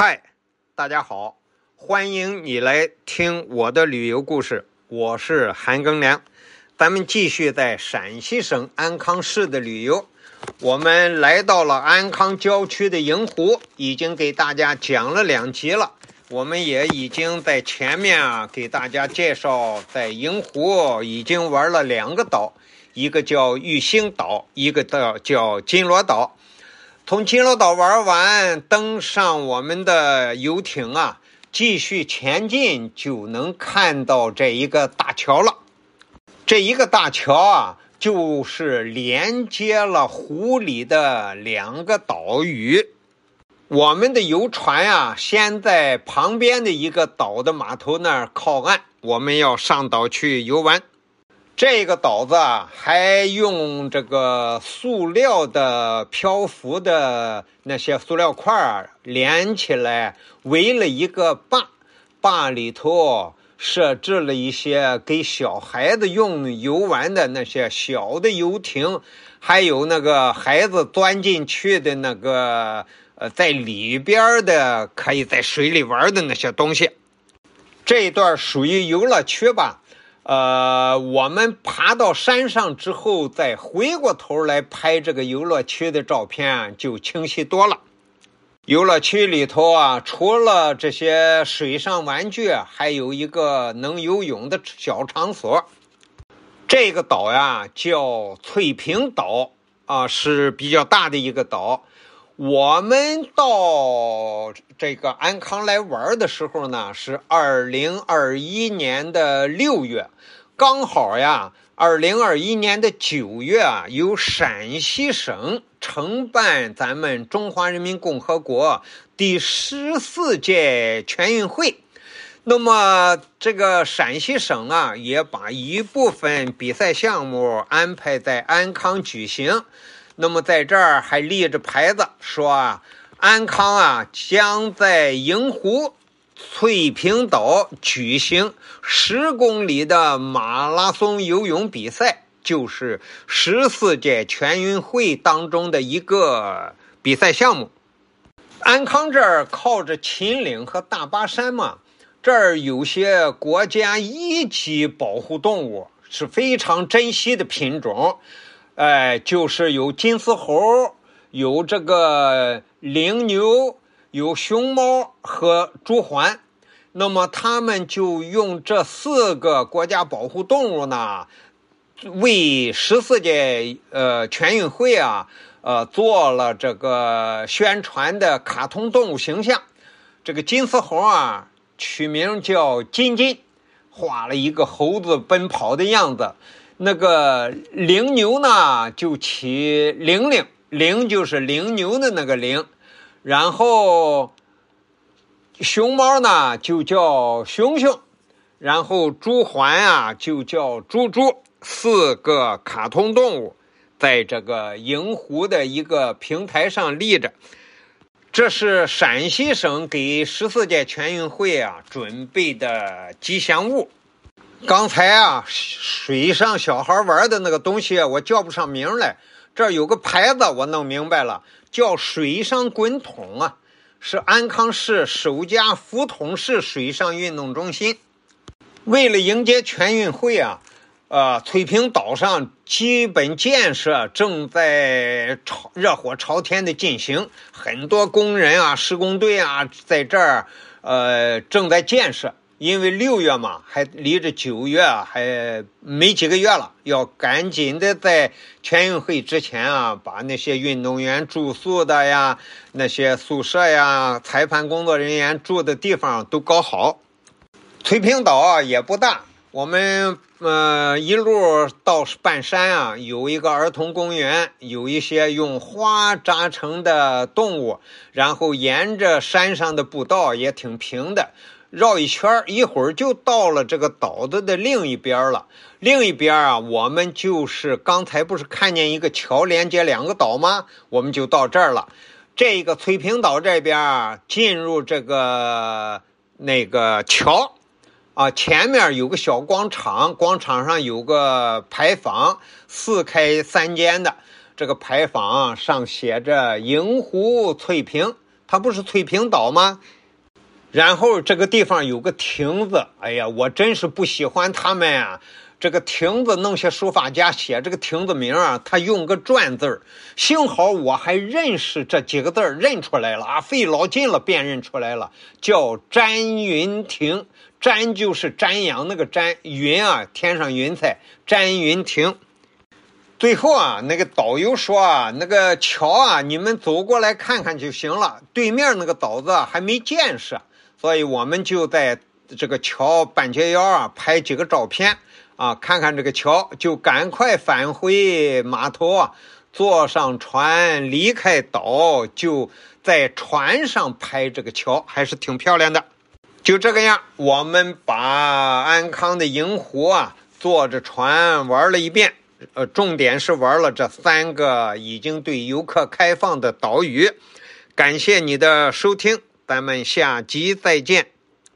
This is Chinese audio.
嗨，大家好，欢迎你来听我的旅游故事。我是韩庚良，咱们继续在陕西省安康市的旅游。我们来到了安康郊区的营湖，已经给大家讲了两集了。我们也已经在前面啊给大家介绍，在营湖已经玩了两个岛，一个叫玉兴岛，一个叫叫金螺岛。从金螺岛玩完，登上我们的游艇啊，继续前进，就能看到这一个大桥了。这一个大桥啊，就是连接了湖里的两个岛屿。我们的游船啊，先在旁边的一个岛的码头那儿靠岸，我们要上岛去游玩。这个岛子啊，还用这个塑料的漂浮的那些塑料块儿连起来，围了一个坝，坝里头设置了一些给小孩子用游玩的那些小的游艇，还有那个孩子钻进去的那个呃，在里边的可以在水里玩的那些东西。这一段属于游乐区吧。呃，我们爬到山上之后，再回过头来拍这个游乐区的照片，就清晰多了。游乐区里头啊，除了这些水上玩具，还有一个能游泳的小场所。这个岛呀，叫翠屏岛啊，是比较大的一个岛。我们到这个安康来玩的时候呢，是二零二一年的六月，刚好呀，二零二一年的九月啊，由陕西省承办咱们中华人民共和国第十四届全运会，那么这个陕西省啊，也把一部分比赛项目安排在安康举行。那么在这儿还立着牌子说啊，安康啊将在银湖翠屏岛举行十公里的马拉松游泳比赛，就是十四届全运会当中的一个比赛项目。安康这儿靠着秦岭和大巴山嘛，这儿有些国家一级保护动物是非常珍稀的品种。哎，就是有金丝猴，有这个羚牛，有熊猫和朱鹮。那么他们就用这四个国家保护动物呢，为十四届呃全运会啊，呃做了这个宣传的卡通动物形象。这个金丝猴啊，取名叫金金，画了一个猴子奔跑的样子。那个羚牛呢，就起羚灵，灵就是羚牛的那个羚，然后熊猫呢就叫熊熊，然后朱鹮啊就叫猪猪，四个卡通动物在这个营湖的一个平台上立着，这是陕西省给十四届全运会啊准备的吉祥物。刚才啊，水上小孩玩的那个东西，我叫不上名来。这有个牌子，我弄明白了，叫水上滚筒啊，是安康市首家浮筒式水上运动中心。为了迎接全运会啊，呃，翠屏岛上基本建设正在朝热火朝天的进行，很多工人啊、施工队啊在这儿，呃，正在建设。因为六月嘛，还离着九月还没几个月了，要赶紧的在全运会之前啊，把那些运动员住宿的呀、那些宿舍呀、裁判工作人员住的地方都搞好。翠屏岛也不大，我们呃一路到半山啊，有一个儿童公园，有一些用花扎成的动物，然后沿着山上的步道也挺平的。绕一圈一会儿就到了这个岛子的另一边了。另一边啊，我们就是刚才不是看见一个桥连接两个岛吗？我们就到这儿了。这个翠屏岛这边进入这个那个桥啊，前面有个小广场，广场上有个牌坊，四开三间的。这个牌坊上写着“银湖翠屏”，它不是翠屏岛吗？然后这个地方有个亭子，哎呀，我真是不喜欢他们啊！这个亭子弄些书法家写这个亭子名啊，他用个篆字儿，幸好我还认识这几个字儿，认出来了啊，费老劲了辨认出来了，叫詹云亭。瞻就是瞻仰那个瞻，云啊，天上云彩，瞻云亭。最后啊，那个导游说啊，那个桥啊，你们走过来看看就行了，对面那个岛子还没建设，所以我们就在这个桥半截腰啊拍几个照片啊，看看这个桥，就赶快返回码头啊，坐上船离开岛，就在船上拍这个桥，还是挺漂亮的。就这个样，我们把安康的银湖啊，坐着船玩了一遍。呃，重点是玩了这三个已经对游客开放的岛屿。感谢你的收听，咱们下集再见。